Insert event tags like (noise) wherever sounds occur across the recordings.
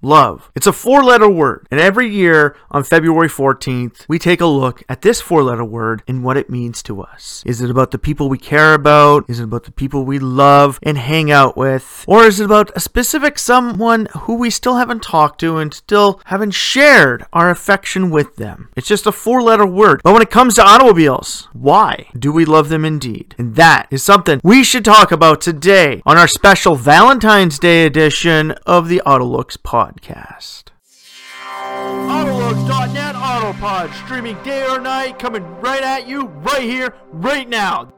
Love. It's a four letter word. And every year on February 14th, we take a look at this four letter word and what it means to us. Is it about the people we care about? Is it about the people we love and hang out with? Or is it about a specific someone who we still haven't talked to and still haven't shared our affection with them? It's just a four letter word. But when it comes to automobiles, why do we love them indeed? And that is something we should talk about today on our special Valentine's Day edition of the Autolooks podcast podcast. Autolooks.net Autopod, streaming day or night, coming right at you, right here, right now.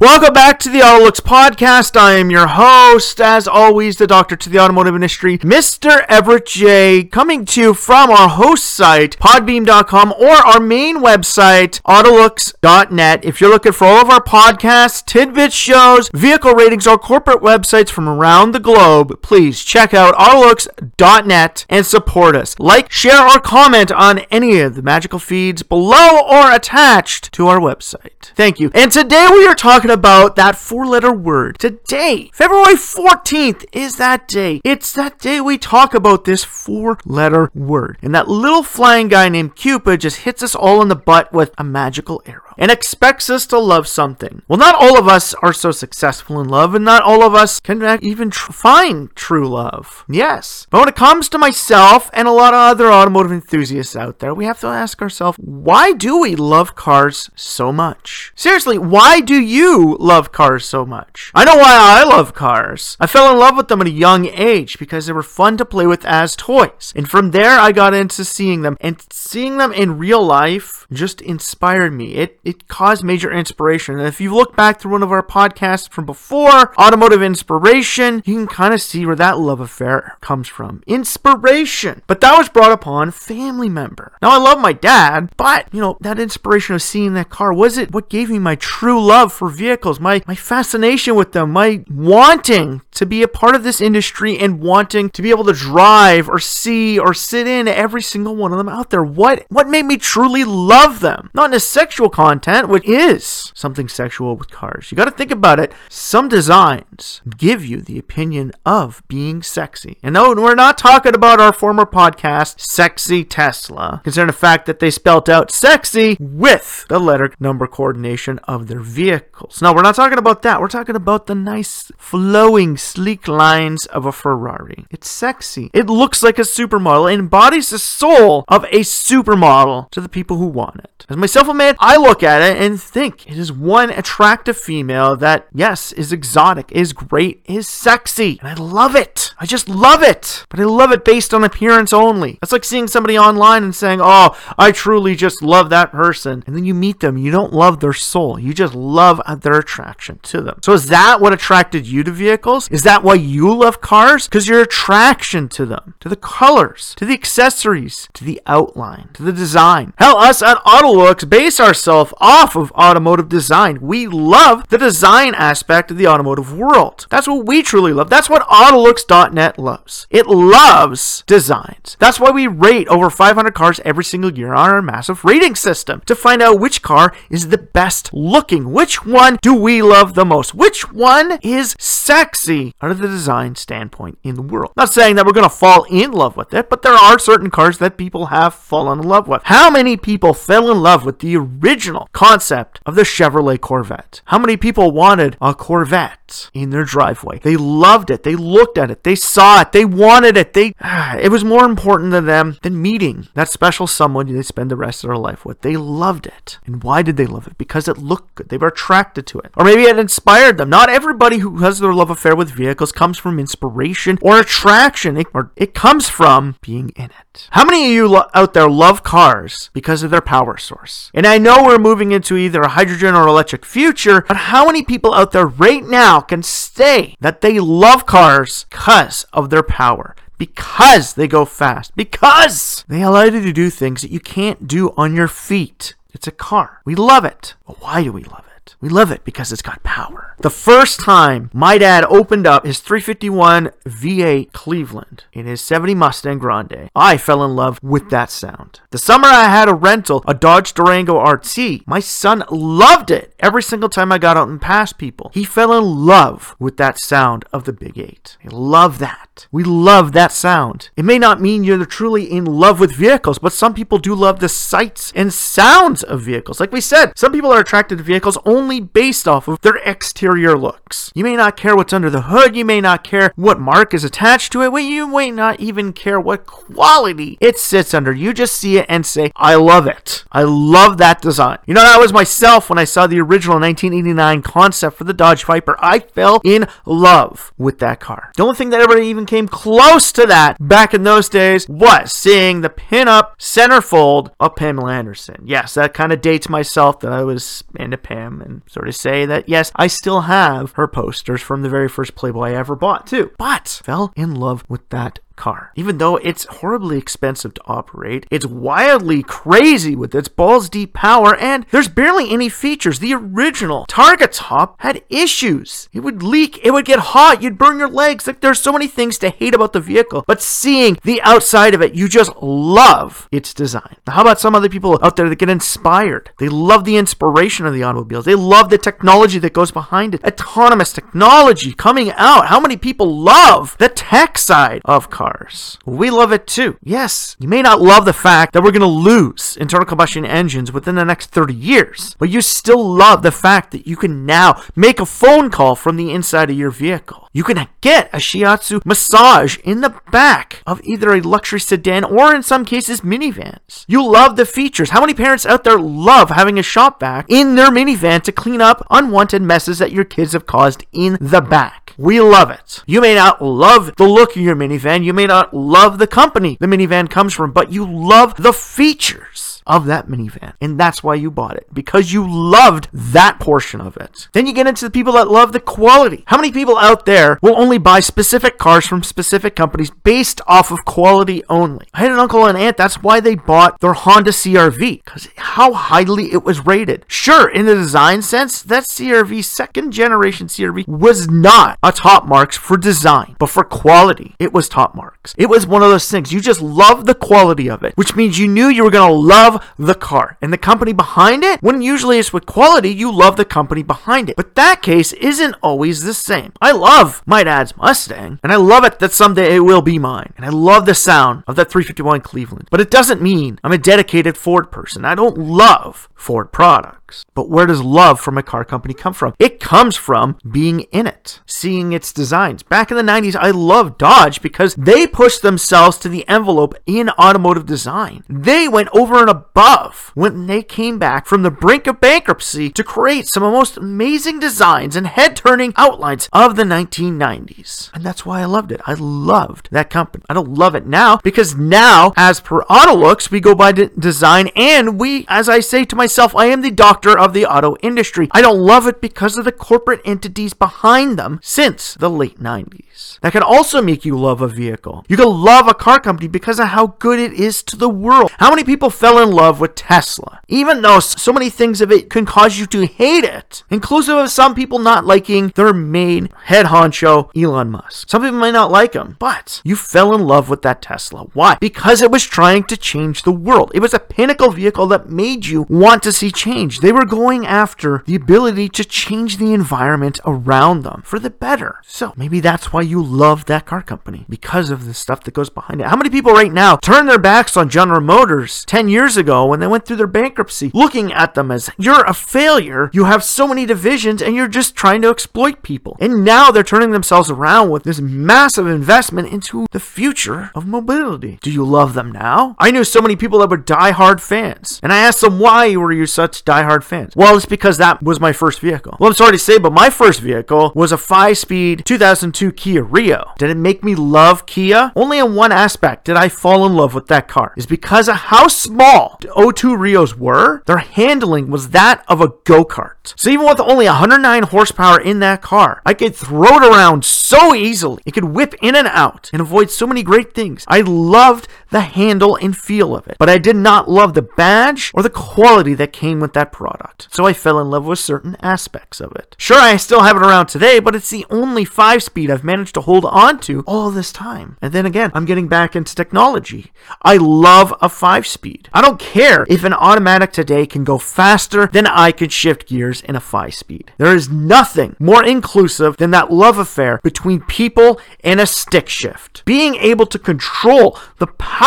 Welcome back to the Autolooks podcast. I am your host, as always, the doctor to the automotive industry, Mr. Everett J, coming to you from our host site, podbean.com, or our main website, autolooks.net. If you're looking for all of our podcasts, tidbit shows, vehicle ratings, or corporate websites from around the globe, please check out autolooks.net and support us. Like, share, or comment on any of the magical feeds below or attached to our website. Thank you. And today we are talking talking about that four letter word. Today, February 14th, is that day. It's that day we talk about this four letter word. And that little flying guy named Cupid just hits us all in the butt with a magical arrow and expects us to love something. Well, not all of us are so successful in love, and not all of us can even tr- find true love. Yes. But when it comes to myself and a lot of other automotive enthusiasts out there, we have to ask ourselves why do we love cars so much? Seriously, why do you love cars so much? I know why I love cars. I fell in love with them at a young age because they were fun to play with as toys. And from there, I got into seeing them, and seeing them in real life just inspired me. It, caused major inspiration. And if you look back through one of our podcasts from before, Automotive Inspiration, you can kind of see where that love affair comes from. Inspiration. But that was brought upon family member. Now I love my dad, but you know, that inspiration of seeing that car was it what gave me my true love for vehicles, my my fascination with them, my wanting to be a part of this industry and wanting to be able to drive or see or sit in every single one of them out there. What what made me truly love them? Not in a sexual content, which is something sexual with cars. You got to think about it. Some designs give you the opinion of being sexy. And no, we're not talking about our former podcast, Sexy Tesla, considering the fact that they spelt out sexy with the letter number coordination of their vehicles. No, we're not talking about that. We're talking about the nice flowing sleek lines of a Ferrari. It's sexy. It looks like a supermodel. It embodies the soul of a supermodel to the people who want it. As myself a man, I look at it and think it is one attractive female that, yes, is exotic, is great, is sexy. And I love it. I just love it. But I love it based on appearance only. That's like seeing somebody online and saying, oh, I truly just love that person. And then you meet them. You don't love their soul. You just love their attraction to them. So is that what attracted you to vehicles? Is that why you love cars? Because your attraction to them, to the colors, to the accessories, to the outline, to the design. Hell, us at Autolooks base ourselves off of automotive design. We love the design aspect of the automotive world. That's what we truly love. That's what Autolooks.net loves. It loves designs. That's why we rate over 500 cars every single year on our massive rating system to find out which car is the best looking. Which one do we love the most? Which one is sexy out of the design standpoint in the world? Not saying that we're going to fall in love with it, but there are certain cars that people have fallen in love with. How many people fell in love with the original concept of the Chevrolet Corvette? How many people wanted a Corvette in their driveway? They loved it. They looked at it. They saw it. They wanted it. They (sighs) it was more important to them than meeting that special someone they spend the rest of their life with. They loved it. And why did they love it? Because it looked good. They were attracted to it. Or maybe it inspired them. Not everybody who has their love affair with vehicles comes from inspiration or attraction. It, or it comes from being in it. How many of you lo- out there love cars because of their power source? And I know we're moving into either a hydrogen or electric future, but how many people out there right now can say that they love cars because of their power? Because they go fast. Because they allow you to do things that you can't do on your feet. It's a car. We love it. But why do we love it? We love it because it's got power. The first time my dad opened up his 351 V8 Cleveland in his 70 Mustang Grande, I fell in love with that sound. The summer I had a rental, a Dodge Durango RT, my son loved it every single time I got out and passed people. He fell in love with that sound of the Big 8. I love that. We love that sound. It may not mean you're truly in love with vehicles, but some people do love the sights and sounds of vehicles. Like we said, some people are attracted to vehicles only based off of their exterior looks. You may not care what's under the hood, you may not care what mark is attached to it, you may not even care what quality it sits under. You just see it and say, I love it. I love that design. You know, that was myself when I saw the original 1989 concept for the Dodge Viper. I fell in love with that car. The only thing that ever even came close to that back in those days was seeing the pin-up centerfold of Pamela Anderson. Yes, that kind of dates myself that I was into Pam and sort of say that, yes, I still have her posters from the very first Playboy I ever bought too. But fell in love with that car. Even though it's horribly expensive to operate, it's wildly crazy with its balls deep power, and there's barely any features. The original Targa top had issues. It would leak, it would get hot, you'd burn your legs. Like there's so many things to hate about the vehicle, but seeing the outside of it, you just love its design. Now, how about some other people out there that get inspired? They love the inspiration of the automobiles. They love the technology that goes behind it. Autonomous technology coming out. How many people love the tech side of cars? Cars. We love it too. Yes, you may not love the fact that we're going to lose internal combustion engines within the next 30 years, but you still love the fact that you can now make a phone call from the inside of your vehicle. You can get a shiatsu massage in the back of either a luxury sedan or in some cases minivans. You love the features. How many parents out there love having a shop vac in their minivan to clean up unwanted messes that your kids have caused in the back? We love it. You may not love the look of your minivan. You may not love the company the minivan comes from, but you love the features of that minivan. And that's why you bought it, because you loved that portion of it. Then you get into the people that love the quality. How many people out there will only buy specific cars from specific companies based off of quality only? I had an uncle and aunt, that's why they bought their Honda CRV, because how highly it was rated. Sure, in the design sense, that CRV, second generation CRV, was not a top marks for design, but for quality, it was top marks. It was one of those things. You just love the quality of it, which means you knew you were going to love the car and the company behind it, when usually it's with quality, you love the company behind it. But that case isn't always the same. I love my dad's Mustang, and I love it that someday it will be mine. And I love the sound of that 351 Cleveland. But it doesn't mean I'm a dedicated Ford person. I don't love Ford products. But where does love from a car company come from? It comes from being in it, seeing its designs. Back in the 90s, I loved Dodge because they pushed themselves to the envelope in automotive design. They went over and above when they came back from the brink of bankruptcy to create some of the most amazing designs and head turning outlines of the 1990s. And that's why I loved it. I loved that company. I don't love it now because now, as per Autolooks, we go by design and we, as I say to myself, I am the of the auto industry. I don't love it because of the corporate entities behind them since the late 90s. That can also make you love a vehicle. You can love a car company because of how good it is to the world. How many people fell in love with Tesla, even though so many things of it can cause you to hate it, inclusive of some people not liking their main head honcho, Elon Musk. Some people might not like him, but you fell in love with that Tesla. Why? Because it was trying to change the world. It was a pinnacle vehicle that made you want to see change. They were going after the ability to change the environment around them for the better. So maybe that's why you love that car company because of the stuff that goes behind it. How many people right now turn their backs on General Motors 10 years ago when they went through their bankruptcy, looking at them as you're a failure. You have so many divisions and you're just trying to exploit people. And now they're turning themselves around with this massive investment into the future of mobility. Do you love them now? I knew so many people that were die-hard fans. And I asked them, why were you such die-hard fans? Well, it's because that was my first vehicle. Well, I'm sorry to say, but my first vehicle was a five-speed 2002 Kia Rio. Did it make me love Kia? Only in one aspect did I fall in love with that car. Is because of how small the O2 Rios were, their handling was that of a go kart. So even with only 109 horsepower in that car, I could throw it around so easily. It could whip in and out and avoid so many great things. I loved the handle and feel of it, but I did not love the badge or the quality that came with that product. So I fell in love with certain aspects of it. Sure, I still have it around today, but it's the only 5 speed I've managed to hold on to all this time. And then again, I'm getting back into technology. I love a 5 speed. I don't care if an automatic today can go faster than I could shift gears in a 5 speed. There is nothing more inclusive than that love affair between people and a stick shift. Being able to control the power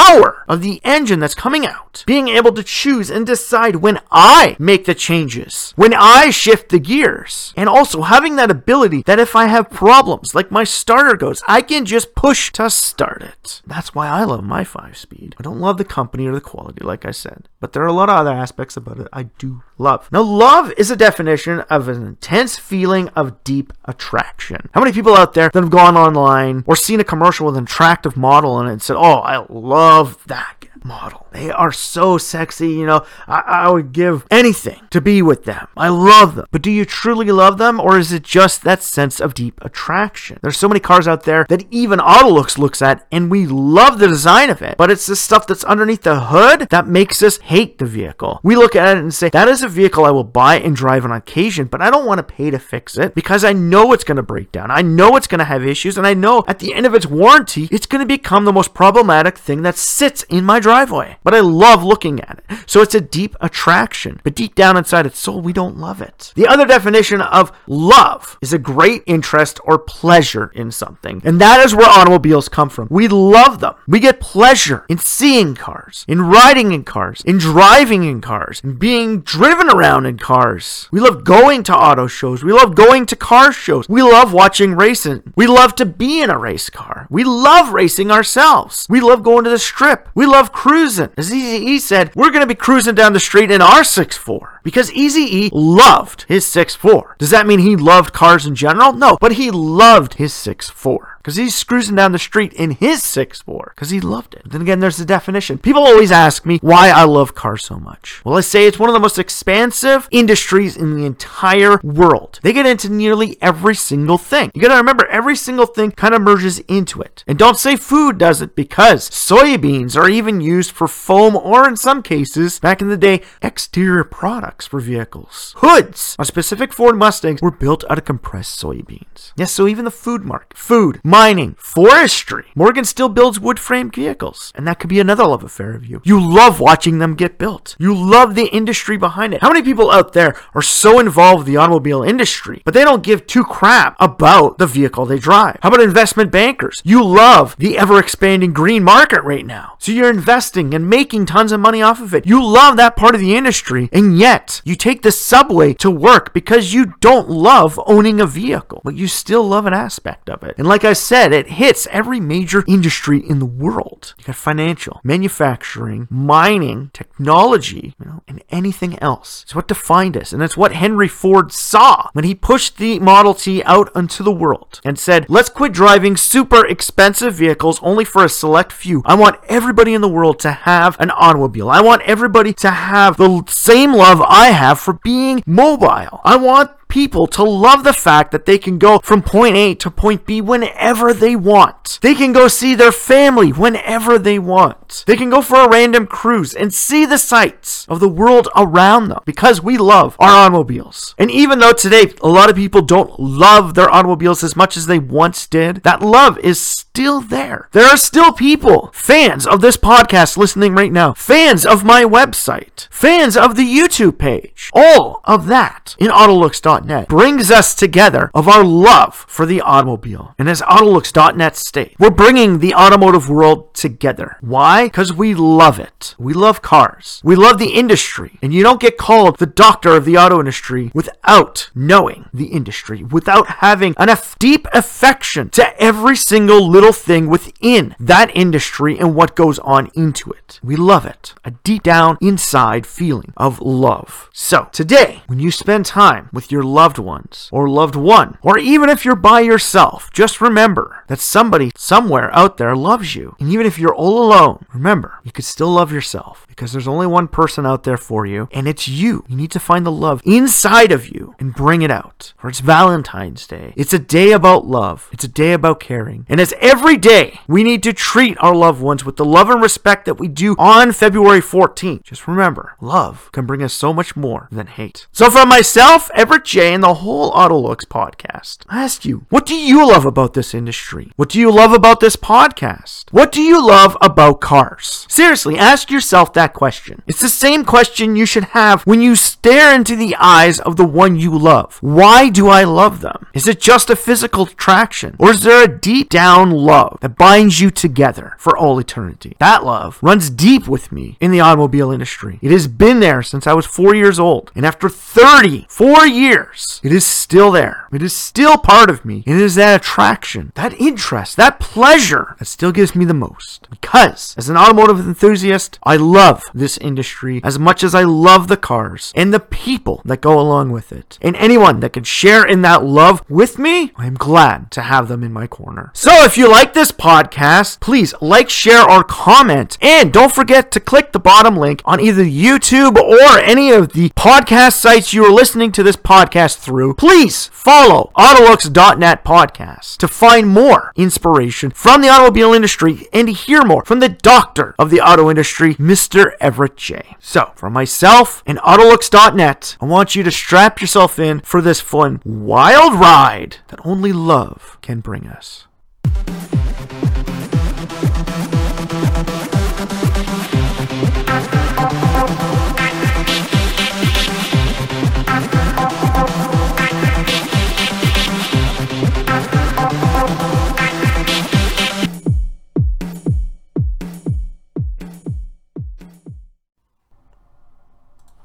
of the engine that's coming out, being able to choose and decide when I make the changes, when I shift the gears, and also having that ability that if I have problems, like my starter goes, I can just push to start it. That's why I love my 5 speed. I don't love the company or the quality, like I said, but there are a lot of other aspects about it I do love. Now, love is a definition of an intense feeling of deep attraction. How many people out there that have gone online or seen a commercial with an attractive model in it and said, Oh, I love that model. They are so sexy, you know. I, I, would give anything to be with them. I love them. But do you truly love them, or is it just that sense of deep attraction? There's so many cars out there that even Autolooks looks at, and we love the design of it, but it's the stuff that's underneath the hood that makes us hate the vehicle. We look at it and say, that is a vehicle I will buy and drive on occasion, but I don't want to pay to fix it because I know it's going to break down. I know it's going to have issues, and I know at the end of its warranty, it's going to become the most problematic thing that sits in my driveway driveway, but I love looking at it. So it's a deep attraction, but deep down inside its soul, we don't love it. The other definition of love is a great interest or pleasure in something, and that is where automobiles come from. We love them. We get pleasure in seeing cars, in riding in cars, in driving in cars, in being driven around in cars. We love going to auto shows. We love going to car shows. We love watching racing. We love to be in a race car. We love racing ourselves. We love going to the strip. We love cruising. As Easy E said, we're going to be cruising down the street in our 6'4 because Easy E loved his 6'4. Does that mean he loved cars in general? No, but he loved his 6'4 because he's cruising down the street in his 6'4 because he loved it. But then again, there's the definition. People always ask me why I love cars so much. Well, I say it's one of the most expansive industries in the entire world. They get into nearly every single thing. You gotta remember, every single thing kind of merges into it. And don't say food does it because soybeans are even used for foam or, in some cases, back in the day, exterior products for vehicles. Hoods on specific Ford Mustangs were built out of compressed soybeans. Yes, so even the food market, food, mining, forestry. Morgan still builds wood framed vehicles, and that could be another love affair of you. You love watching them get built, you love the industry behind it. How many people out there are so involved with the automobile industry, but they don't give two crap about the vehicle they drive? How about investment bankers? You love the ever expanding green market right now, so you're investing and making tons of money off of it. You love that part of the industry, and yet you take the subway to work because you don't love owning a vehicle, but you still love an aspect of it. And like I said, it hits every major industry in the world. You got financial, manufacturing, mining, technology, you know, and anything else. It's what defined us, and it's what Henry Ford saw when he pushed the Model T out into the world and said, "Let's quit driving super expensive vehicles only for a select few. I want everybody in the world to have an automobile. I want everybody to have the same love I have for being mobile. I want people to love the fact that they can go from point A to point B whenever they want. They can go see their family whenever they want. They can go for a random cruise and see the sights of the world around them because we love our automobiles. And even though today a lot of people don't love their automobiles as much as they once did, that love is still there. There are still people, fans of this podcast listening right now, fans of my website, fans of the YouTube page, all of that in Autolooks.net Autolooks.net brings us together of our love for the automobile. And as Autolooks.net states, we're bringing the automotive world together. Why? Because we love it. We love cars. We love the industry. And you don't get called the doctor of the auto industry without knowing the industry, without having a deep affection to every single little thing within that industry and what goes on into it. We love it. A deep down inside feeling of love. So today, when you spend time with your loved ones or loved one, or even if you're by yourself, just remember that somebody somewhere out there loves you. And even if you're all alone, remember, you could still love yourself because there's only one person out there for you, and it's you. You need to find the love inside of you and bring it out. For it's Valentine's Day. It's a day about love, it's a day about caring. And as every day, we need to treat our loved ones with the love and respect that we do on February 14th. Just remember, love can bring us so much more than hate. So, from myself, Everett J, and the whole Autolooks podcast, I ask you, what do you love about this industry? What do you love about this podcast? What do you love about cars? Seriously, ask yourself that question. It's the same question you should have when you stare into the eyes of the one you love. Why do I love them? Is it just a physical attraction? Or is there a deep down love that binds you together for all eternity? That love runs deep with me in the automobile industry. It has been there since I was four years old. And after 34 years, it is still there. It is still part of me. It is that attraction, that interest, that pleasure that still gives me the most. Because as an automotive enthusiast, I love this industry as much as I love the cars and the people that go along with it. And anyone that can share in that love with me, I'm glad to have them in my corner. So if you like this podcast, please like, share, or comment. And don't forget to click the bottom link on either YouTube or any of the podcast sites you are listening to this podcast through. Please follow Autolooks.net podcast to find more inspiration from the automobile industry and to hear more from the doctor of the auto industry, Mr. Everett J. So, for myself and Autolooks.net, I want you to strap yourself in for this fun, wild ride that only love can bring us.